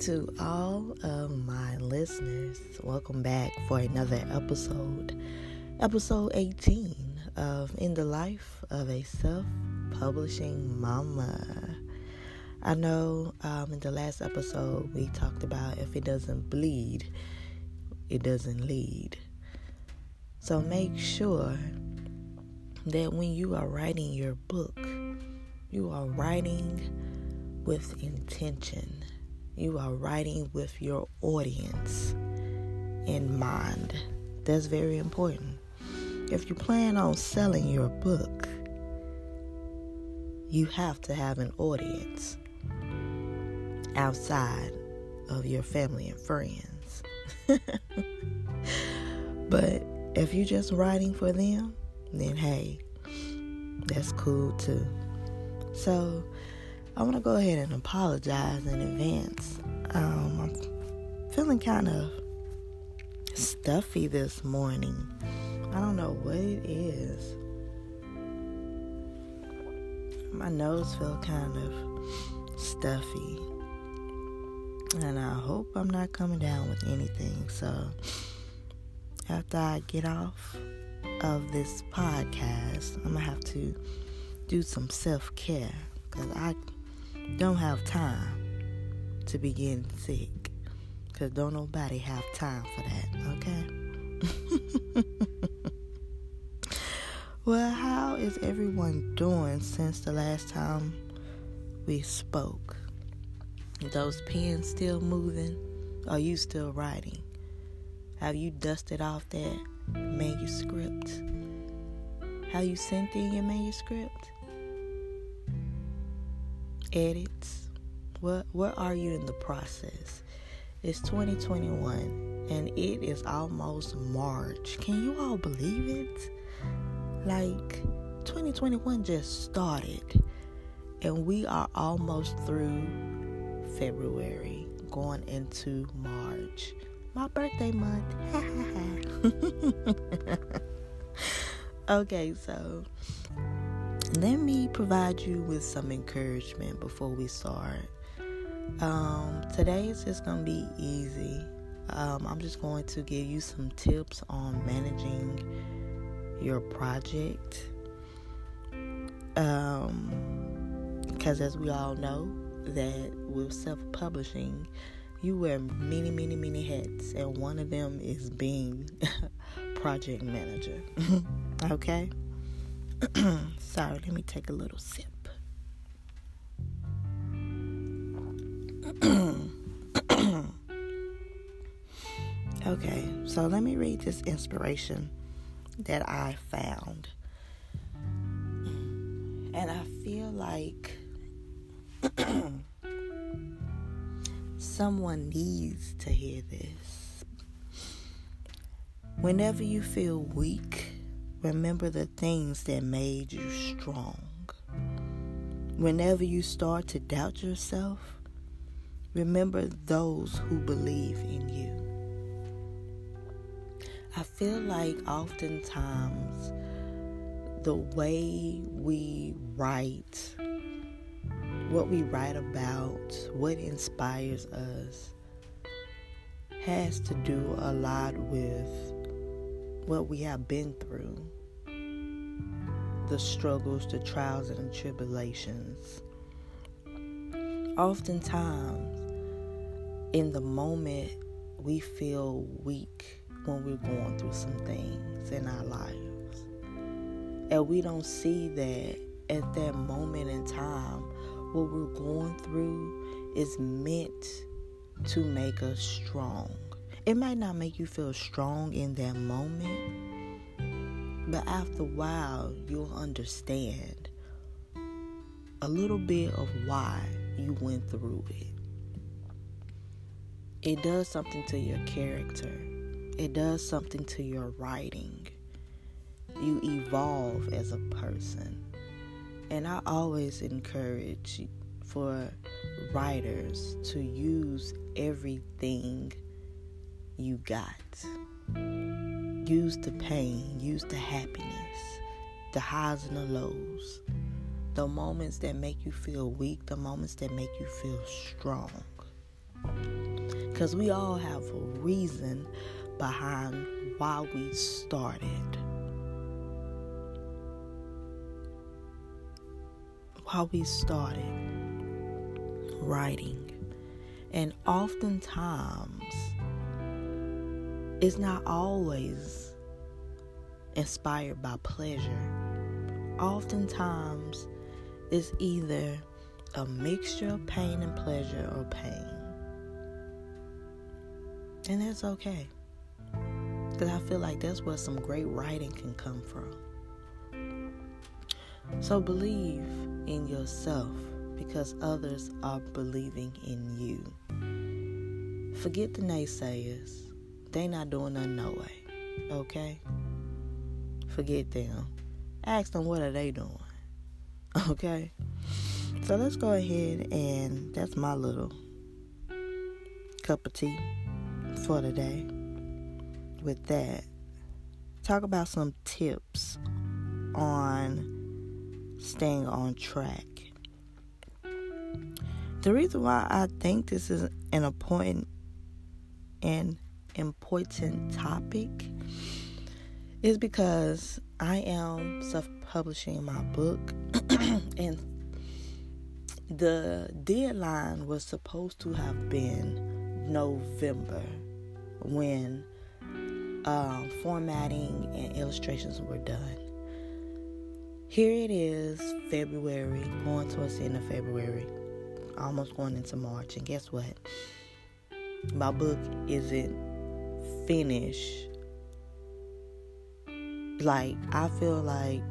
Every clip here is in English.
to all of my listeners. Welcome back for another episode, episode 18 of In the Life of a Self Publishing Mama. I know um, in the last episode we talked about if it doesn't bleed, it doesn't lead. So make sure that when you are writing your book, you are writing with intention you are writing with your audience in mind. That's very important. If you plan on selling your book, you have to have an audience outside of your family and friends. but if you're just writing for them, then hey, that's cool too. So, I want to go ahead and apologize in advance. Um, I'm feeling kind of stuffy this morning. I don't know what it is. My nose feel kind of stuffy. And I hope I'm not coming down with anything. So after I get off of this podcast, I'm going to have to do some self care because I don't have time to be getting sick because don't nobody have time for that, okay? well, how is everyone doing since the last time we spoke? Those pens still moving? Are you still writing? Have you dusted off that manuscript? Have you sent in your manuscript? Edits? What where are you in the process? It's 2021 and it is almost March. Can you all believe it? Like 2021 just started and we are almost through February, going into March. My birthday month. okay, so let me provide you with some encouragement before we start. Um, today is just going to be easy. Um, I'm just going to give you some tips on managing your project. Um, because as we all know, that with self-publishing, you wear many, many, many hats, and one of them is being project manager. okay. Sorry, let me take a little sip. okay, so let me read this inspiration that I found. And I feel like someone needs to hear this. Whenever you feel weak, Remember the things that made you strong. Whenever you start to doubt yourself, remember those who believe in you. I feel like oftentimes the way we write, what we write about, what inspires us, has to do a lot with what we have been through, the struggles, the trials, and the tribulations. Oftentimes, in the moment, we feel weak when we're going through some things in our lives. And we don't see that at that moment in time, what we're going through is meant to make us strong. It might not make you feel strong in that moment, but after a while, you'll understand a little bit of why you went through it. It does something to your character, it does something to your writing. You evolve as a person. And I always encourage for writers to use everything you got. Use the pain, use the happiness, the highs and the lows, the moments that make you feel weak, the moments that make you feel strong. because we all have a reason behind why we started. Why we started writing. And oftentimes, it's not always inspired by pleasure. Oftentimes, it's either a mixture of pain and pleasure or pain. And that's okay. Because I feel like that's where some great writing can come from. So believe in yourself because others are believing in you. Forget the naysayers. They not doing nothing no way. Okay? Forget them. Ask them what are they doing. Okay? So let's go ahead and that's my little cup of tea for today. With that, talk about some tips on staying on track. The reason why I think this is an important and important topic is because I am self publishing my book and the deadline was supposed to have been November when um, formatting and illustrations were done. Here it is, February, going towards the end of February, almost going into March, and guess what? My book isn't finished. Like, I feel like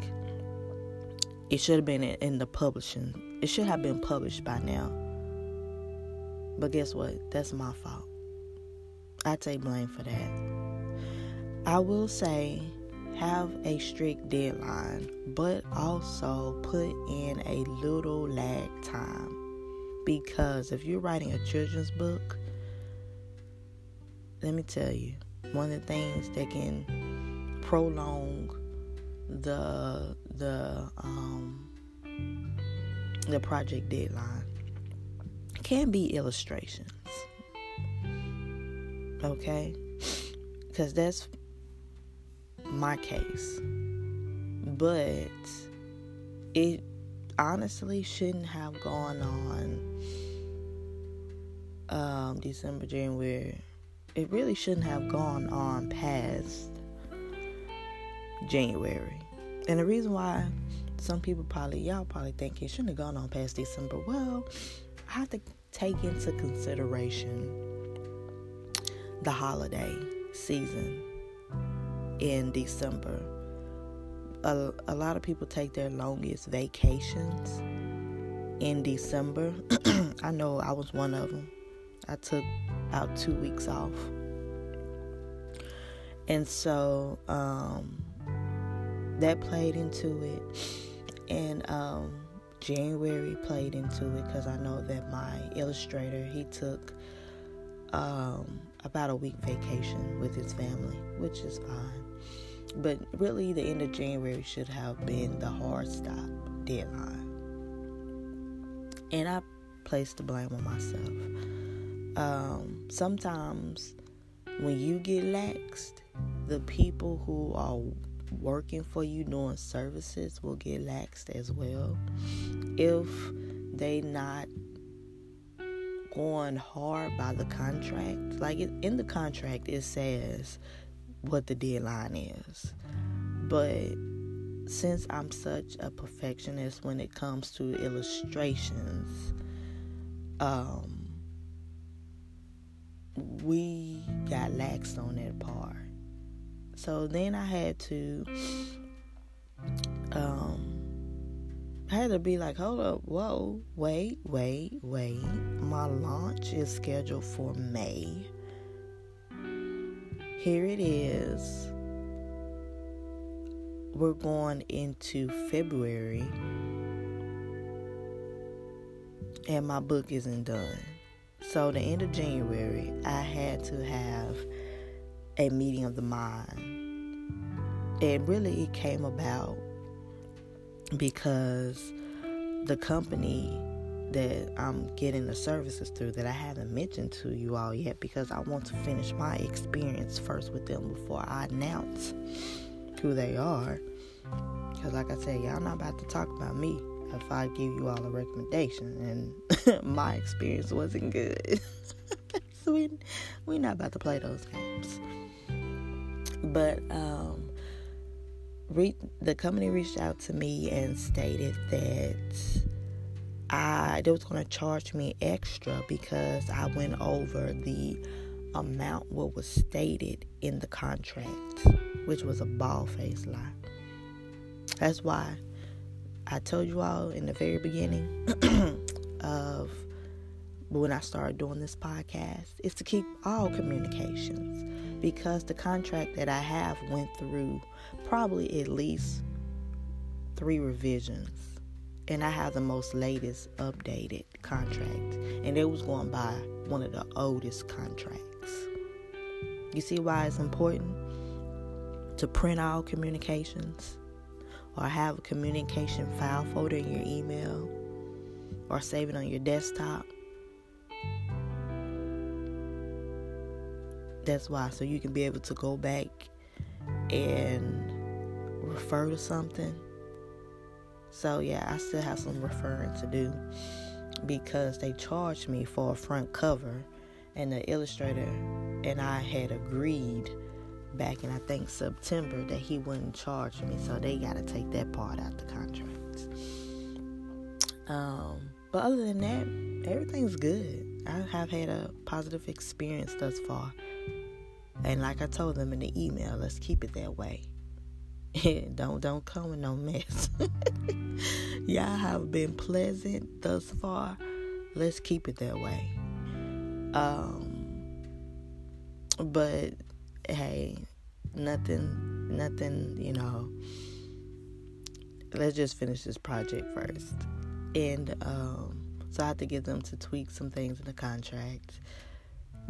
it should have been in the publishing it should have been published by now. But guess what? That's my fault. I take blame for that. I will say have a strict deadline, but also put in a little lag time. Because if you're writing a children's book, let me tell you, one of the things that can prolong the the um the project deadline can be illustrations. Okay? Because that's my case. But it honestly shouldn't have gone on um, December, January. It really shouldn't have gone on past January. And the reason why some people probably y'all probably think it shouldn't have gone on past December. Well, I have to take into consideration the holiday season in December. A, a lot of people take their longest vacations in December. I know I was one of them. I took about two weeks off. And so um, that played into it and um, January played into it because I know that my illustrator he took um, about a week vacation with his family, which is fine. But really, the end of January should have been the hard stop deadline, and I placed the blame on myself. Um, sometimes, when you get laxed, the people who are working for you doing services will get laxed as well. If they not going hard by the contract like it, in the contract it says what the deadline is. But since i'm such a perfectionist when it comes to illustrations um we got lax on that part so then I had to um I had to be like, hold up, whoa, wait, wait, wait. My launch is scheduled for May. Here it is. We're going into February. And my book isn't done. So the end of January, I had to have a meeting of the mind. And really, it came about because the company that I'm getting the services through that I haven't mentioned to you all yet because I want to finish my experience first with them before I announce who they are. Because, like I said, y'all not about to talk about me if I give you all a recommendation and my experience wasn't good. so we we not about to play those games. But um, re- the company reached out to me and stated that I they was going to charge me extra because I went over the amount what was stated in the contract, which was a ball face lie. That's why I told you all in the very beginning of when I started doing this podcast is to keep all communications because the contract that I have went through probably at least three revisions and I have the most latest updated contract, and it was going by one of the oldest contracts. You see why it's important to print all communications or have a communication file folder in your email or save it on your desktop. That's why, so you can be able to go back and refer to something so yeah, I still have some referring to do because they charged me for a front cover and the illustrator and I had agreed back in I think September that he wouldn't charge me, so they got to take that part out the contract. Um, but other than that, everything's good. I have had a positive experience thus far, and like I told them in the email, let's keep it that way. don't don't come with no mess. Y'all have been pleasant thus far. Let's keep it that way. Um, but hey, nothing, nothing. You know, let's just finish this project first, and um, so I have to get them to tweak some things in the contract.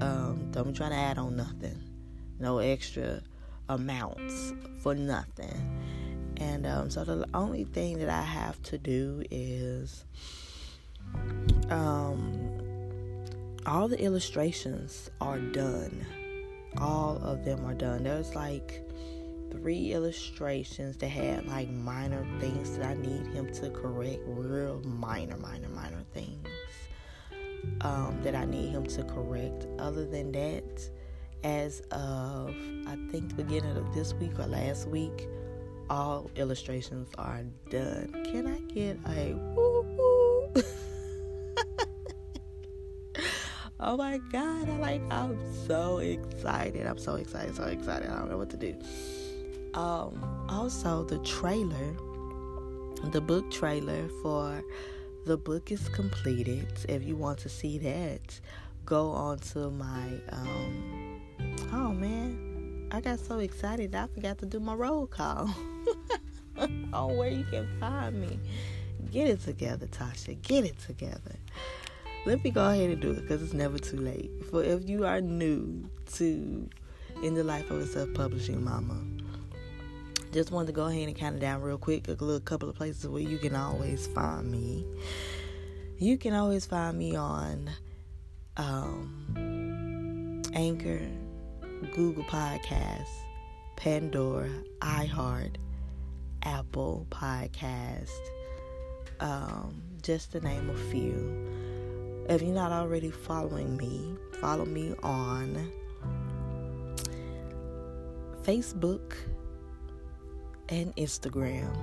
Um, don't be trying to add on nothing. No extra amounts for nothing. And um, so the only thing that I have to do is um, all the illustrations are done. All of them are done. There's like three illustrations that had like minor things that I need him to correct, real minor, minor, minor things um, that I need him to correct. Other than that, as of I think beginning of this week or last week, all illustrations are done. Can I get a woo woo? oh my god, I like I'm so excited. I'm so excited, so excited. I don't know what to do. Um also the trailer, the book trailer for the book is completed. If you want to see that, go on to my um Oh man, I got so excited I forgot to do my roll call. oh, where you can find me. Get it together, Tasha. Get it together. Let me go ahead and do it because it's never too late. For if you are new to In the Life of a Self Publishing Mama, just wanted to go ahead and count it down real quick. A little couple of places where you can always find me. You can always find me on um, Anchor, Google Podcasts, Pandora, iHeart, Apple Podcast, um, just to name a few. If you're not already following me, follow me on Facebook and Instagram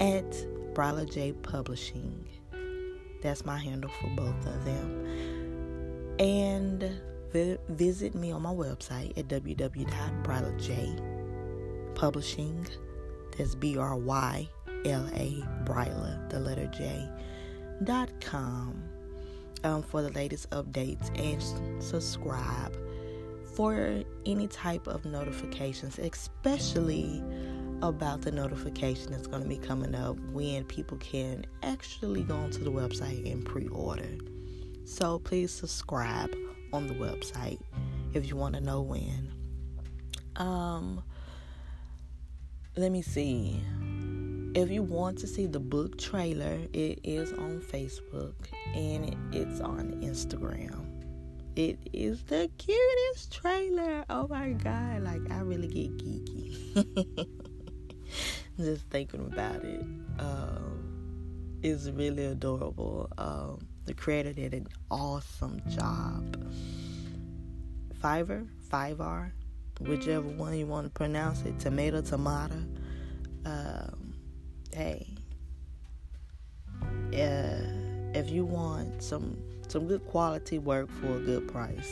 at Bryla J Publishing. That's my handle for both of them. And visit me on my website at www.brylajpublishing. That's B R Y L A Bryla, the letter J, dot com um, for the latest updates and subscribe for any type of notifications, especially about the notification that's going to be coming up when people can actually go onto the website and pre order. So please subscribe on the website if you want to know when. Um, let me see. If you want to see the book trailer, it is on Facebook and it's on Instagram. It is the cutest trailer. Oh my god, like I really get geeky. Just thinking about it. Um, it's really adorable. Um, the creator did an awesome job. Fiverr, Fiverr, whichever one you want to pronounce it, tomato, tomato. Um, hey, uh, if you want some some good quality work for a good price,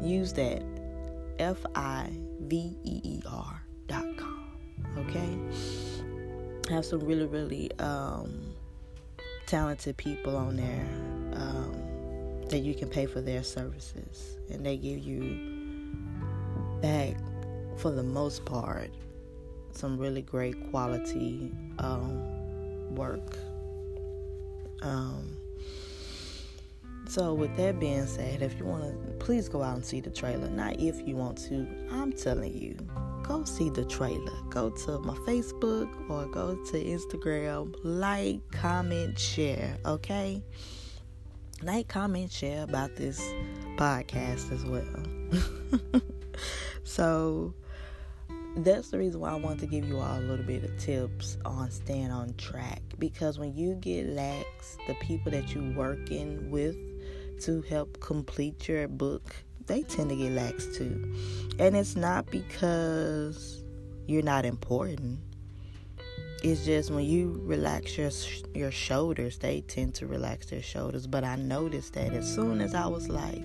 use that F I V E E R dot com. Okay, have some really really um, talented people on there um, that you can pay for their services, and they give you back for the most part some really great quality um, work. Um, so, with that being said, if you want to, please go out and see the trailer. Not if you want to, I'm telling you, go see the trailer. Go to my Facebook or go to Instagram, like, comment, share, okay? Like, comment, share about this podcast as well. so, that's the reason why I want to give you all a little bit of tips on staying on track because when you get lax, the people that you working with to help complete your book, they tend to get lax too. And it's not because you're not important. It's just when you relax your your shoulders, they tend to relax their shoulders. But I noticed that as soon as I was like,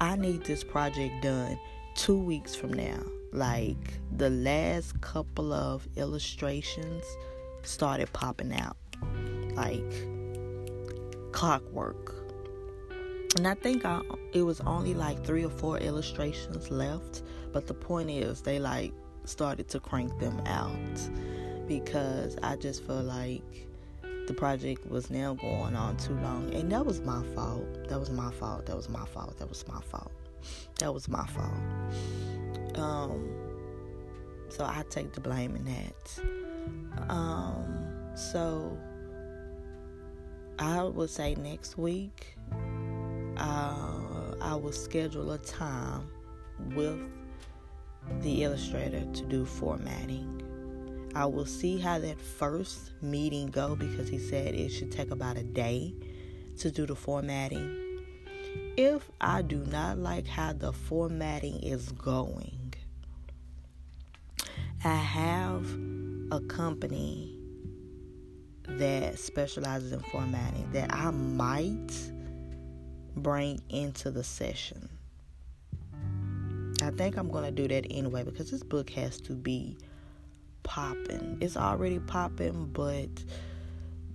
I need this project done two weeks from now like the last couple of illustrations started popping out like clockwork. And I think I, it was only like three or four illustrations left, but the point is they like started to crank them out because I just feel like the project was now going on too long and that was my fault. That was my fault. That was my fault. That was my fault. That was my fault. Um, so I take the blame in that. Um, so I would say next week, uh, I will schedule a time with the illustrator to do formatting. I will see how that first meeting go because he said it should take about a day to do the formatting if I do not like how the formatting is going, I have a company that specializes in formatting that I might bring into the session. I think I'm going to do that anyway because this book has to be popping. It's already popping, but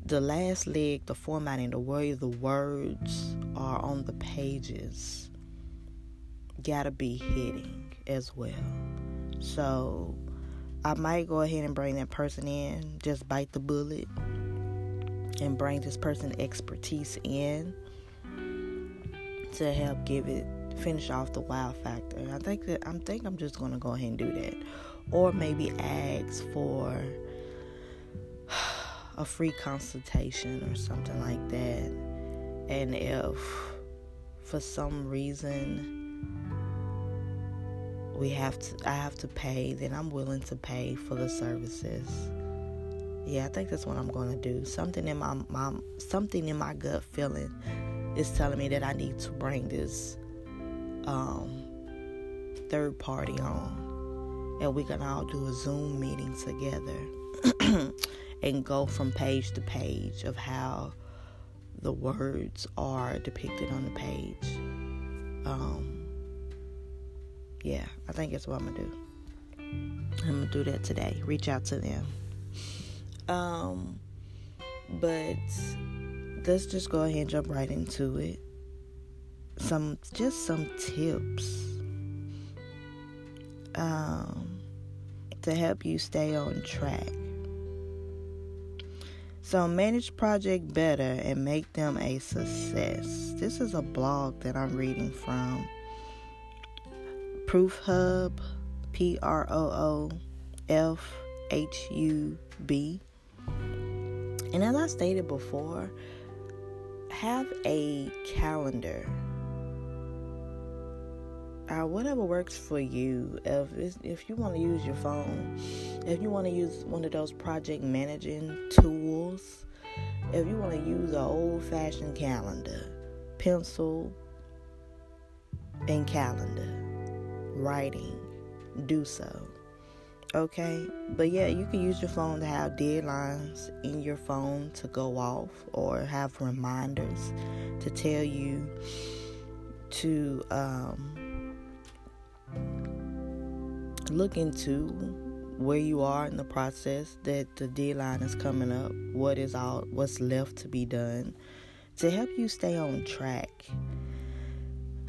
the last leg, the formatting, the way the words are on the pages, gotta be hitting as well. So I might go ahead and bring that person in, just bite the bullet, and bring this person expertise in to help give it finish off the wow factor. I think that I'm think I'm just gonna go ahead and do that, or maybe ask for a free consultation or something like that. And if for some reason we have to I have to pay, then I'm willing to pay for the services. Yeah, I think that's what I'm going to do. Something in my, my something in my gut feeling is telling me that I need to bring this um, third party on, and we can all do a Zoom meeting together. and go from page to page of how the words are depicted on the page. Um, yeah, I think that's what I'm gonna do. I'm gonna do that today. Reach out to them. Um, but let's just go ahead and jump right into it. Some just some tips um, to help you stay on track. So manage project better and make them a success. This is a blog that I'm reading from. Proof Hub, P R O O F H U B. And as I stated before, have a calendar or whatever works for you. If if you want to use your phone, if you want to use one of those project managing tools, if you want to use an old fashioned calendar, pencil and calendar, writing, do so. Okay, but yeah, you can use your phone to have deadlines in your phone to go off or have reminders to tell you to um, look into where you are in the process that the deadline is coming up what is all what's left to be done to help you stay on track.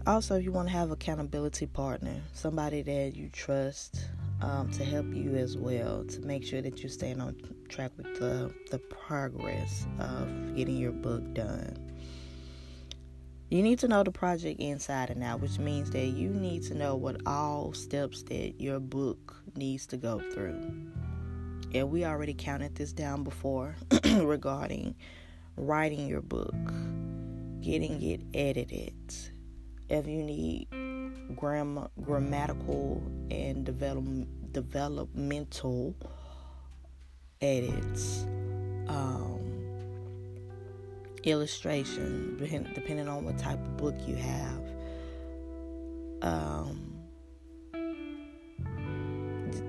Also if you want to have accountability partner somebody that you trust um, to help you as well to make sure that you're staying on track with the, the progress of getting your book done you need to know the project inside and out, which means that you need to know what all steps that your book needs to go through. And we already counted this down before regarding writing your book, getting it edited. If you need gram- grammatical and develop- developmental edits, um, illustration, depending on what type of book you have. Um,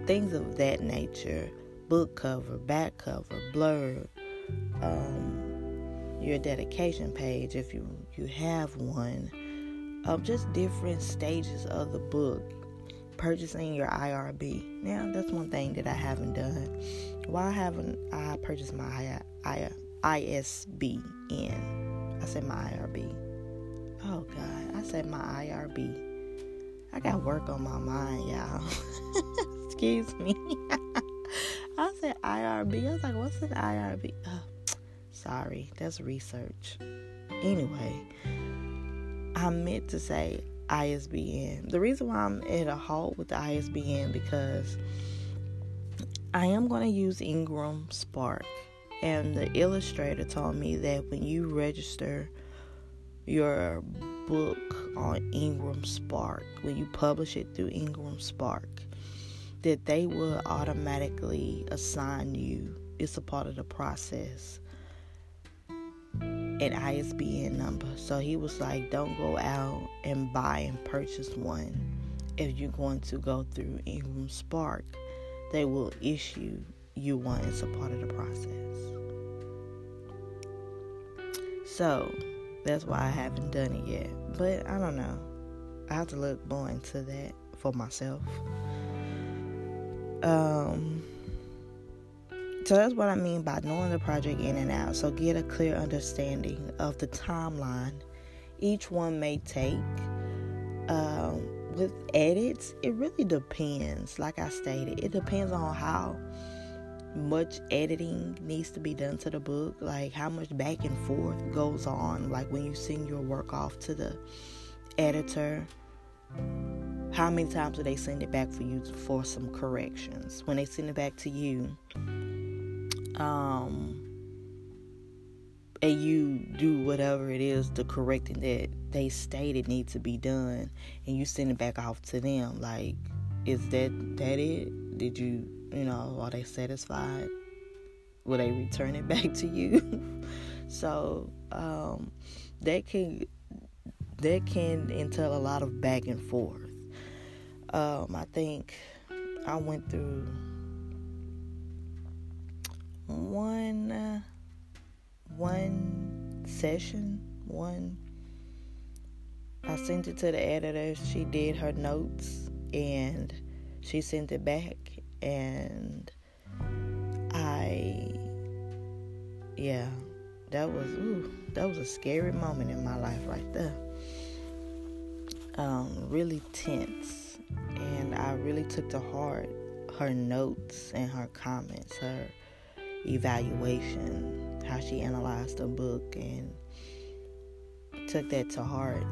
things of that nature book cover, back cover, blurb, um, your dedication page if you, you have one, um, just different stages of the book. Purchasing your IRB. Now, that's one thing that I haven't done. Why haven't I purchased my ISBN? I said my IRB. Oh, God. I said my IRB. I got work on my mind, y'all. Excuse me. I said IRB. I was like, what's an IRB? Sorry, that's research. Anyway, I meant to say ISBN. The reason why I'm at a halt with the ISBN because I am going to use Ingram Spark. And the illustrator told me that when you register your book on Ingram Spark, when you publish it through Ingram Spark, that they will automatically assign you. It's a part of the process. An ISBN number. So he was like, don't go out and buy and purchase one. If you're going to go through Ingram Spark, they will issue you want. It's a part of the process. So that's why I haven't done it yet. But I don't know. I have to look more into that for myself. Um, so that's what I mean by knowing the project in and out. So get a clear understanding of the timeline each one may take. Um, with edits, it really depends. Like I stated, it depends on how much editing needs to be done to the book, like how much back and forth goes on, like when you send your work off to the editor how many times do they send it back for you for some corrections? When they send it back to you, um, and you do whatever it is, the correcting that they stated needs to be done, and you send it back off to them, like, is that that it? Did you, you know, are they satisfied? Will they return it back to you? so, um, that can that can entail a lot of back and forth. Um, I think I went through one uh, one session, one. I sent it to the editor. She did her notes and she sent it back, and I, yeah, that was ooh, that was a scary moment in my life right there. Um, really tense and I really took to heart her notes and her comments, her evaluation, how she analyzed the book, and took that to heart.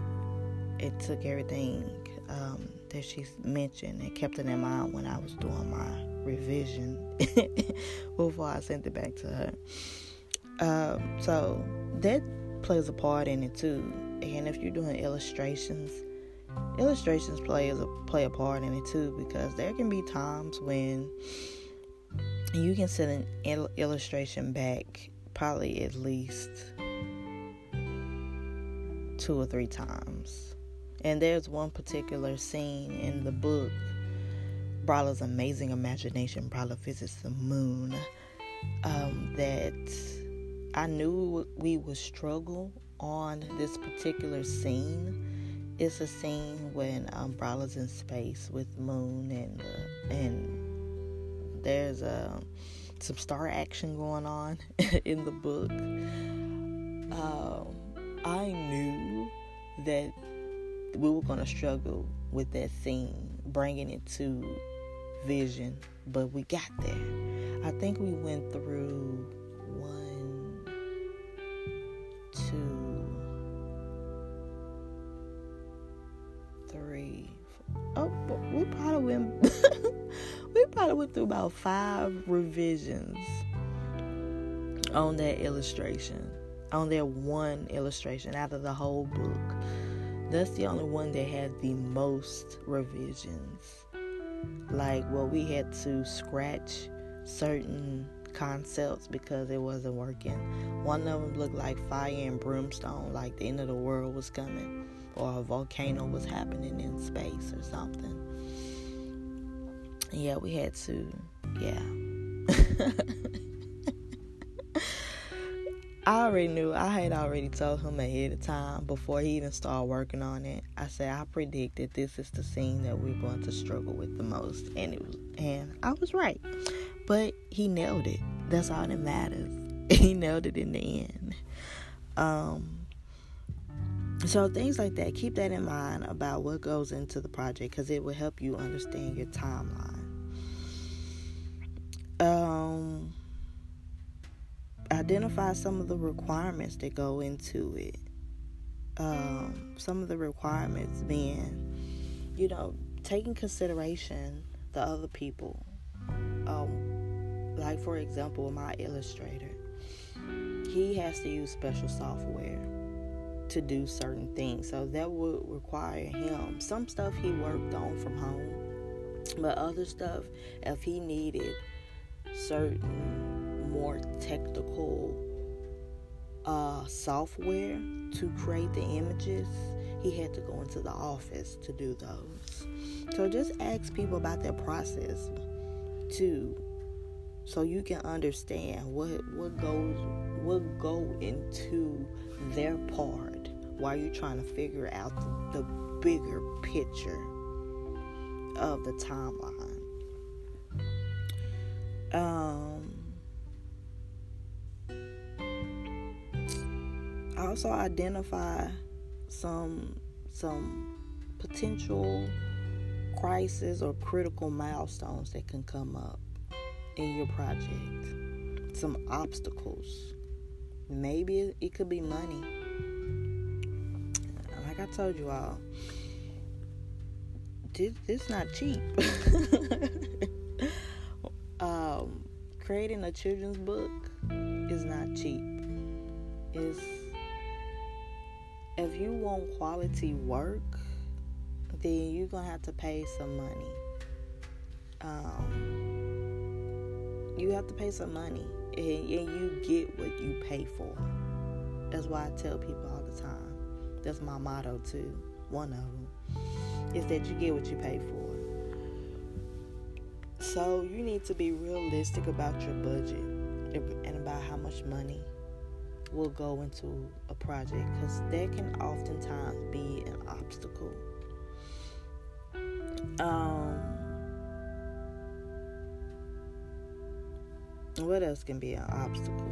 It took everything um, that she mentioned and kept it in mind when I was doing my revision before I sent it back to her. Um, so that plays a part in it too. And if you're doing illustrations, illustrations play a play a part in it too because there can be times when you can send an illustration back probably at least two or three times. And there's one particular scene in the book, Bryla's amazing imagination, Bryla visits the moon, um, that I knew we would struggle on this particular scene. It's a scene when um, Bryla's in space with Moon and uh, and there's uh, some star action going on in the book. Um, I knew that we were going to struggle with that scene, bringing it to vision, but we got there. I think we went through two, three. Four. Oh, we probably went. we probably went through about five revisions on that illustration, on that one illustration out of the whole book. That's the only one that had the most revisions. Like, well, we had to scratch certain concepts because it wasn't working. One of them looked like fire and brimstone, like the end of the world was coming, or a volcano was happening in space or something. Yeah, we had to, yeah. I already knew. I had already told him ahead of time before he even started working on it. I said I predict that this is the scene that we're going to struggle with the most, and it was, and I was right. But he nailed it. That's all that matters. he nailed it in the end. Um, so things like that, keep that in mind about what goes into the project because it will help you understand your timeline. Um, identify some of the requirements that go into it. Um, some of the requirements being, you know, taking consideration the other people. Um, like for example my illustrator he has to use special software to do certain things so that would require him some stuff he worked on from home but other stuff if he needed certain more technical uh, software to create the images he had to go into the office to do those so just ask people about their process too so you can understand what what goes what go into their part while you're trying to figure out the, the bigger picture of the timeline. Um, also identify some some potential crisis or critical milestones that can come up in your project, some obstacles. Maybe it could be money. Like I told you all, this, this not cheap. um, creating a children's book is not cheap. Is if you want quality work, then you're gonna have to pay some money. Um, you have to pay some money and, and you get what you pay for. That's why I tell people all the time. That's my motto too. One of them is that you get what you pay for. So you need to be realistic about your budget and about how much money will go into a project because that can oftentimes be an obstacle. Um, what else can be an obstacle?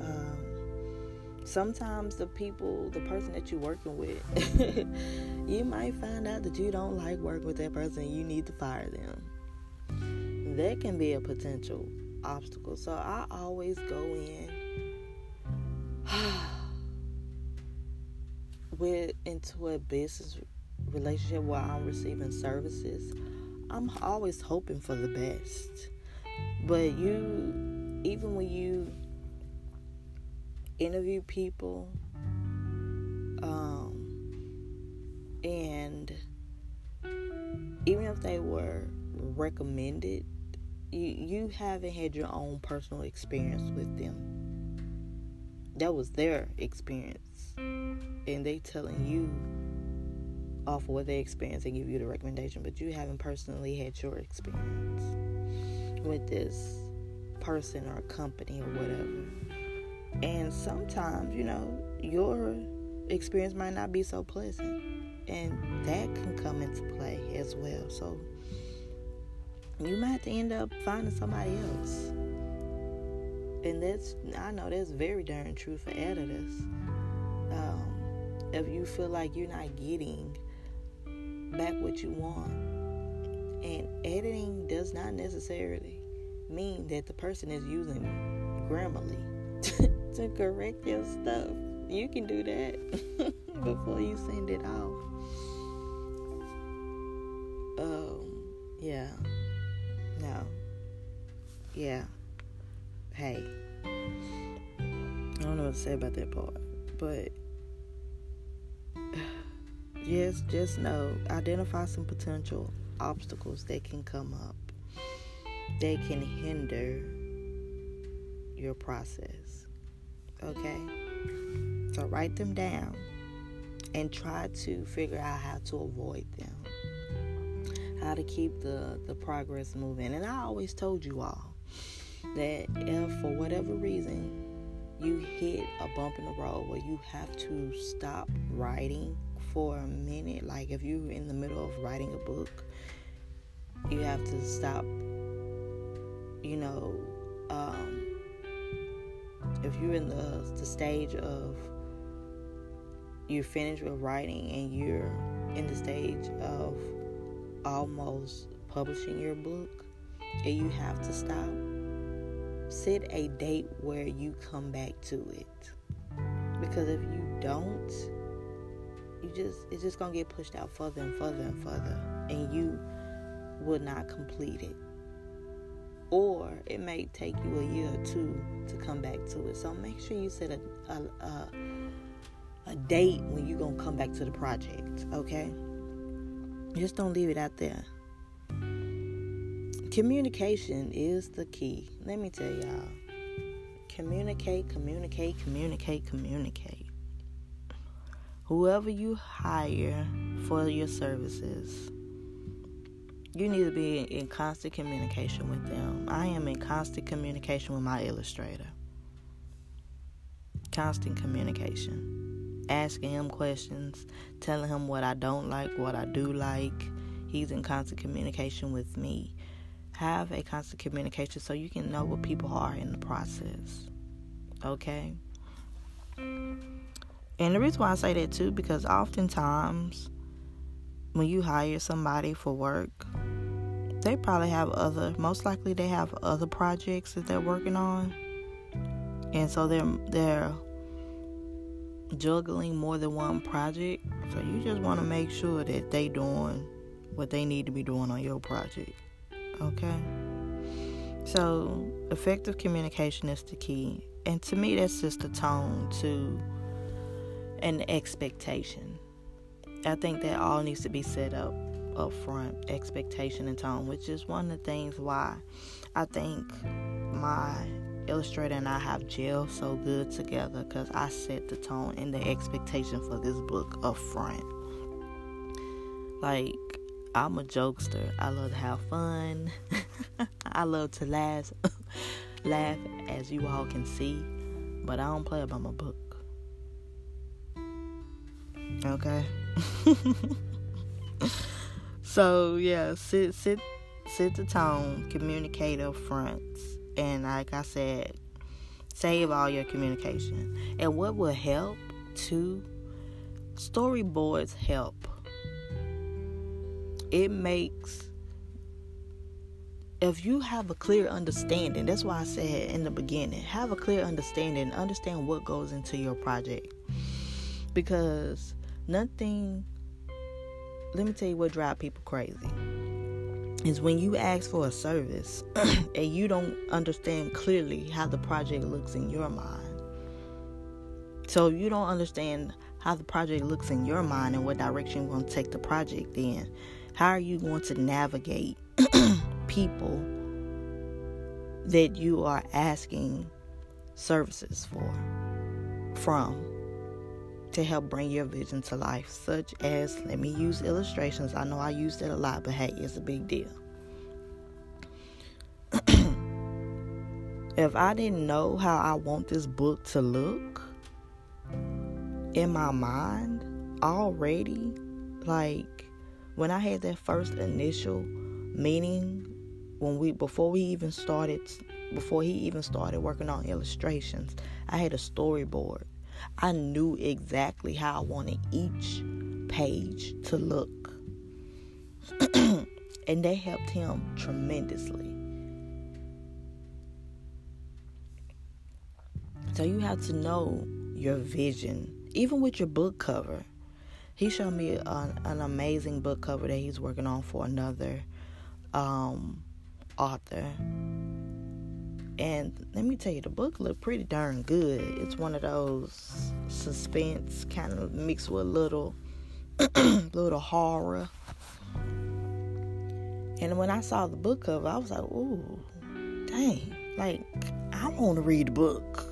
Um, sometimes the people, the person that you're working with, you might find out that you don't like working with that person you need to fire them. That can be a potential obstacle. So I always go in with into a business relationship where I'm receiving services. I'm always hoping for the best. But you, even when you interview people um, and even if they were recommended you you haven't had your own personal experience with them that was their experience. And they telling you off of what they experienced and give you the recommendation but you haven't personally had your experience with this person or company or whatever. And sometimes you know your experience might not be so pleasant and that can come into play as well. So you might end up finding somebody else and that's I know that's very darn true for editors. Um, if you feel like you're not getting back what you want, and editing does not necessarily mean that the person is using Grammarly to correct your stuff. You can do that before you send it off. Um, yeah. No. Yeah hey, I don't know what to say about that part, but just just know, identify some potential obstacles that can come up They can hinder your process. Okay? So write them down and try to figure out how to avoid them. How to keep the, the progress moving. And I always told you all that if for whatever reason you hit a bump in the road where you have to stop writing for a minute, like if you're in the middle of writing a book, you have to stop, you know, um, if you're in the, the stage of you're finished with writing and you're in the stage of almost publishing your book and you have to stop set a date where you come back to it. Because if you don't, you just it's just gonna get pushed out further and further and further, and you will not complete it. Or it may take you a year or two to come back to it. So make sure you set a a, a, a date when you're gonna come back to the project. Okay, just don't leave it out there communication is the key. Let me tell y'all. Communicate, communicate, communicate, communicate. Whoever you hire for your services, you need to be in constant communication with them. I am in constant communication with my illustrator. Constant communication. Asking him questions, telling him what I don't like, what I do like. He's in constant communication with me have a constant communication so you can know what people are in the process. Okay? And the reason why I say that too, because oftentimes when you hire somebody for work, they probably have other, most likely they have other projects that they're working on. And so they're, they're juggling more than one project. So you just want to make sure that they doing what they need to be doing on your project. Okay? So, effective communication is the key. And to me, that's just a tone to an expectation. I think that all needs to be set up up front expectation and tone, which is one of the things why I think my illustrator and I have gelled so good together because I set the tone and the expectation for this book up front. Like, I'm a jokester. I love to have fun. I love to laugh, laugh as you all can see, but I don't play about my book. Okay. so yeah, sit sit sit the tone, communicate up front, and like I said, save all your communication. And what will help too? Storyboards help it makes if you have a clear understanding, that's why I said in the beginning, have a clear understanding, understand what goes into your project. Because nothing, let me tell you what drives people crazy is when you ask for a service and you don't understand clearly how the project looks in your mind. So you don't understand how the project looks in your mind and what direction you're going to take the project in. How are you going to navigate people that you are asking services for from to help bring your vision to life, such as let me use illustrations. I know I use it a lot, but hey, it's a big deal. if I didn't know how I want this book to look in my mind already, like when I had that first initial meeting when we before we even started before he even started working on illustrations, I had a storyboard. I knew exactly how I wanted each page to look. and that helped him tremendously. So you have to know your vision, even with your book cover. He showed me an, an amazing book cover that he's working on for another um, author. And let me tell you, the book looked pretty darn good. It's one of those suspense kind of mixed with a little, little horror. And when I saw the book cover, I was like, "Ooh, dang! Like I want to read the book."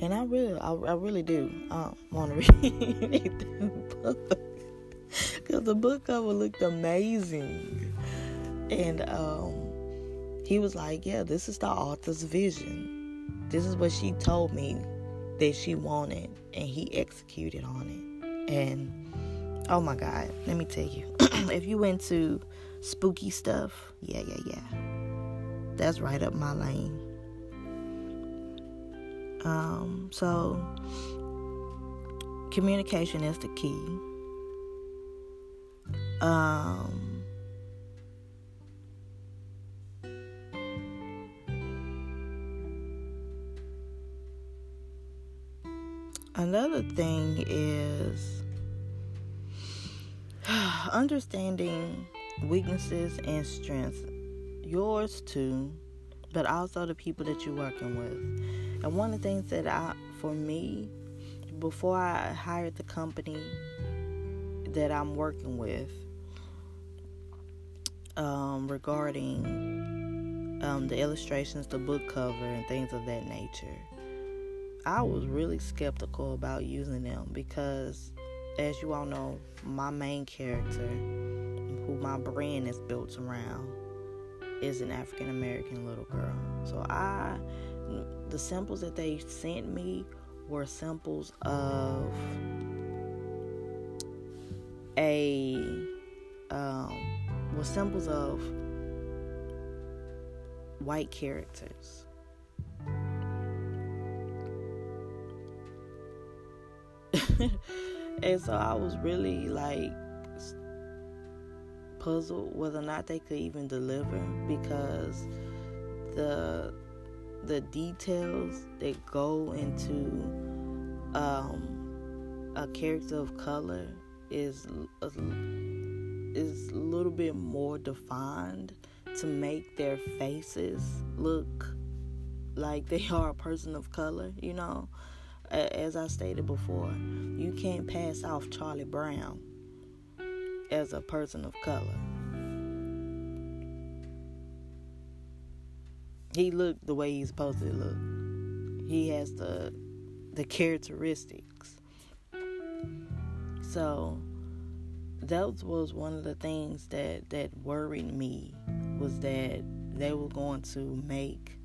And I really, I, I really do want to read the book because the book cover looked amazing. And um, he was like, Yeah, this is the author's vision. This is what she told me that she wanted, and he executed on it. And oh my God, let me tell you, if you into spooky stuff, yeah, yeah, yeah, that's right up my lane. Um, so communication is the key. Um, Another thing is understanding weaknesses and strengths, yours too, but also the people that you're working with. And one of the things that I, for me, before I hired the company that I'm working with, um, regarding um, the illustrations, the book cover, and things of that nature I was really skeptical about using them because, as you all know, my main character, who my brand is built around, is an African American little girl. So I, the samples that they sent me were samples of a, um, were samples of white characters and so I was really like puzzled whether or not they could even deliver because the the details that go into um, a character of color is a, is a little bit more defined to make their faces look like they are a person of color, you know? As I stated before, you can't pass off Charlie Brown as a person of color. He looked the way he's supposed to look. He has the the characteristics. So that was one of the things that that worried me was that they were going to make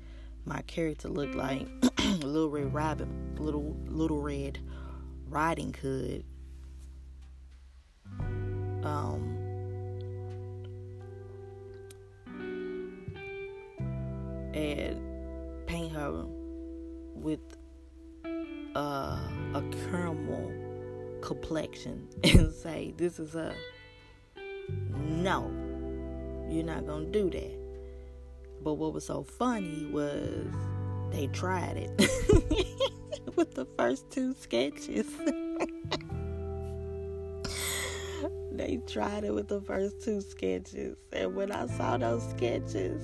my character look like Little Red Robin, Little Little Red Riding Hood. Um, and paint her with uh, a caramel complexion and say, "This is a no. You're not gonna do that." But what was so funny was they tried it with the first two sketches. they tried it with the first two sketches. And when I saw those sketches,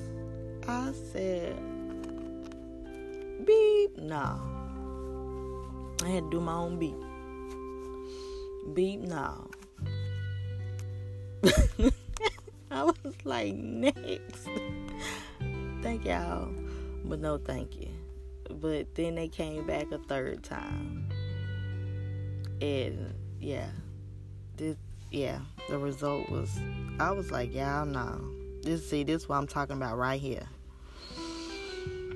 I said, beep, no. I had to do my own beat. Beep, now. I was like, next. thank y'all. But no thank you. But then they came back a third time. And yeah. This yeah, the result was I was like, yeah, no. This see this what I'm talking about right here.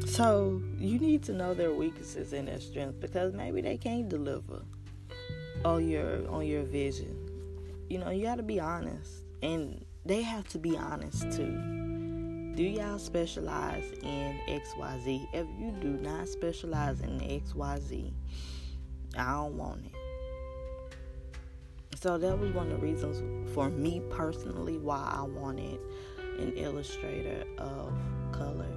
So you need to know their weaknesses and their strengths because maybe they can't deliver on your on your vision. You know, you gotta be honest. And they have to be honest too. Do y'all specialize in XYZ? If you do not specialize in XYZ, I don't want it. So that was one of the reasons for me personally why I wanted an illustrator of color.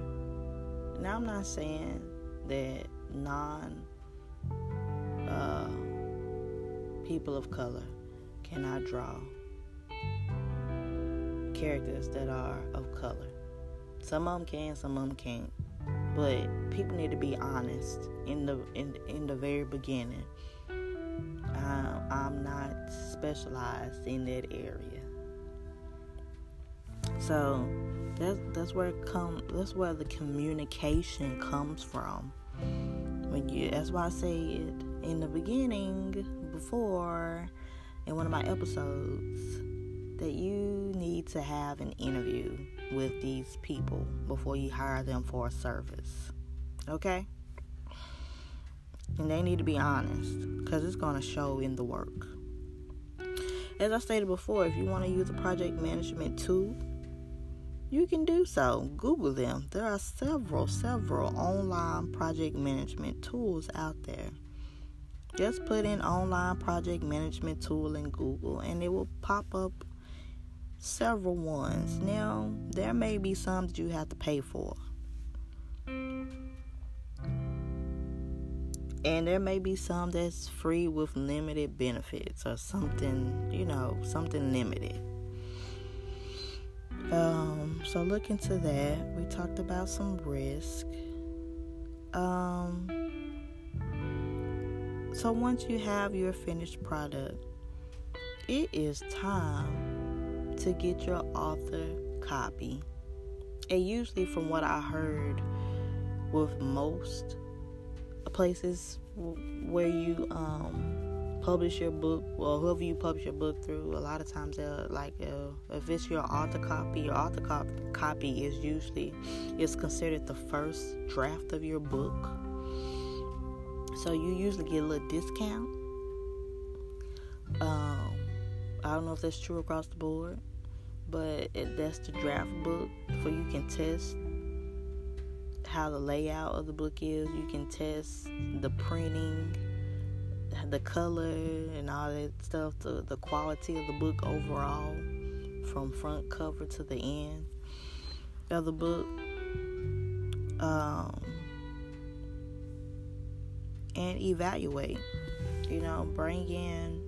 Now I'm not saying that non uh, people of color cannot draw characters that are of color. Some of them can, some of them can't. But people need to be honest in the in in the very beginning. Uh, I'm not specialized in that area, so that's that's where it come. That's where the communication comes from. When you, that's why I said in the beginning before in one of my episodes that you need to have an interview with these people before you hire them for a service. Okay? And they need to be honest because it's going to show in the work. As I stated before, if you want to use a project management tool, you can do so. Google them. There are several, several online project management tools out there. Just put in online project management tool in Google and it will pop up several ones. Now, there may be some that you have to pay for. And there may be some that's free with limited benefits or something, you know, something limited. Um, so look into that. We talked about some risk. Um, so once you have your finished product, it is time to get your author copy. And usually, from what I heard, with most places where you um, publish your book, well, whoever you publish your book through, a lot of times they're like, uh, if it's your author copy, your author cop- copy is usually is considered the first draft of your book. So you usually get a little discount. Um, I don't know if that's true across the board, but it, that's the draft book for you can test how the layout of the book is. You can test the printing, the color, and all that stuff, the, the quality of the book overall, from front cover to the end of the book. Um, and evaluate. You know, bring in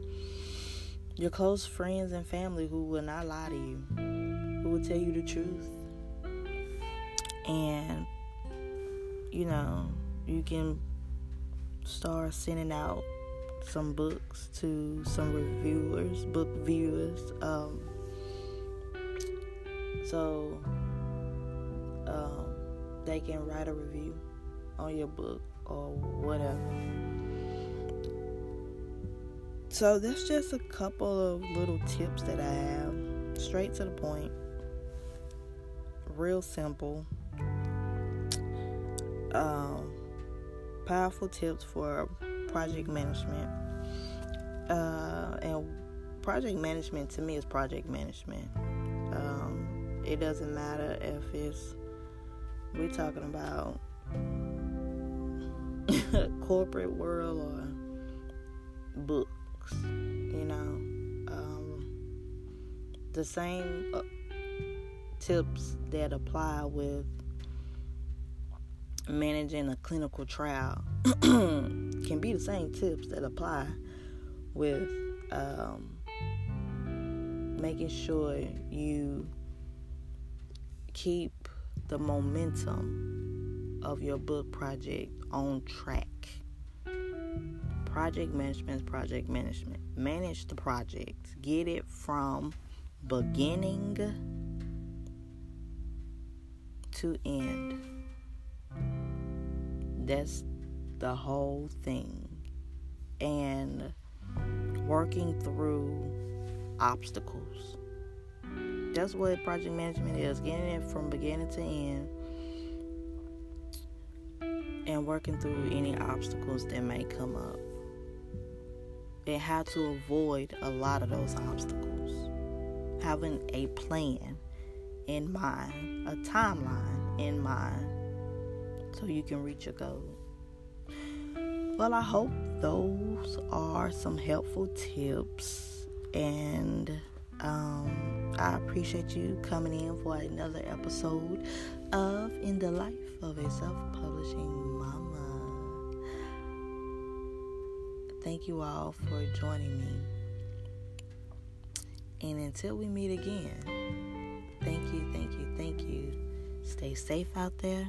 your close friends and family who will not lie to you, who will tell you the truth. And, you know, you can start sending out some books to some reviewers, book viewers. Um, so um, they can write a review on your book or whatever. So that's just a couple of little tips that I have. Straight to the point. Real simple. Um, powerful tips for project management. Uh, and project management to me is project management. Um, it doesn't matter if it's we're talking about corporate world or books, you know. Um, the same uh, tips that apply with managing a clinical trial can be the same tips that apply with um, making sure you keep the momentum of your book project on track project management project management. Manage the project. Get it from beginning to end. That's the whole thing. And working through obstacles. That's what project management is getting it from beginning to end and working through any obstacles that may come up and how to avoid a lot of those obstacles. Having a plan in mind, a timeline in mind, so you can reach your goal. Well, I hope those are some helpful tips, and um, I appreciate you coming in for another episode of In the Life of a Self Publishing Mama. Thank you all for joining me. And until we meet again, thank you, thank you, thank you. Stay safe out there.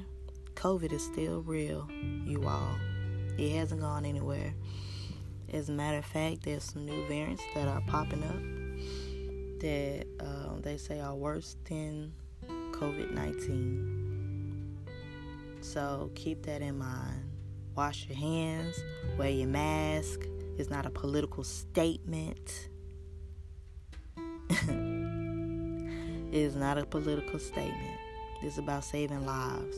COVID is still real, you all. It hasn't gone anywhere. As a matter of fact, there's some new variants that are popping up that um, they say are worse than COVID 19. So keep that in mind. Wash your hands, wear your mask. It's not a political statement. it is not a political statement. It's about saving lives.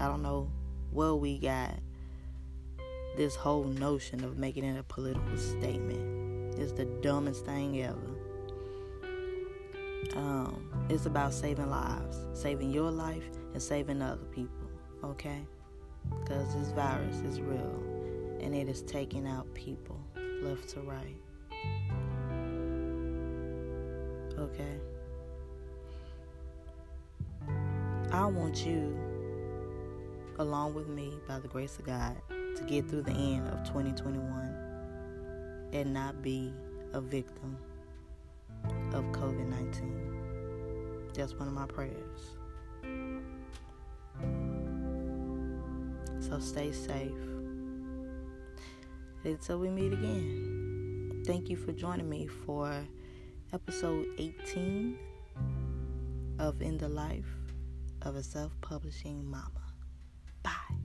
I don't know what we got this whole notion of making it a political statement. It's the dumbest thing ever. Um, it's about saving lives, saving your life and saving other people, okay? Because this virus is real and it is taking out people left to right. Okay? I want you, along with me, by the grace of God, to get through the end of 2021 and not be a victim of COVID 19. That's one of my prayers. So stay safe. Until we meet again. Thank you for joining me for episode 18 of In the Life of a Self Publishing Mama. Bye.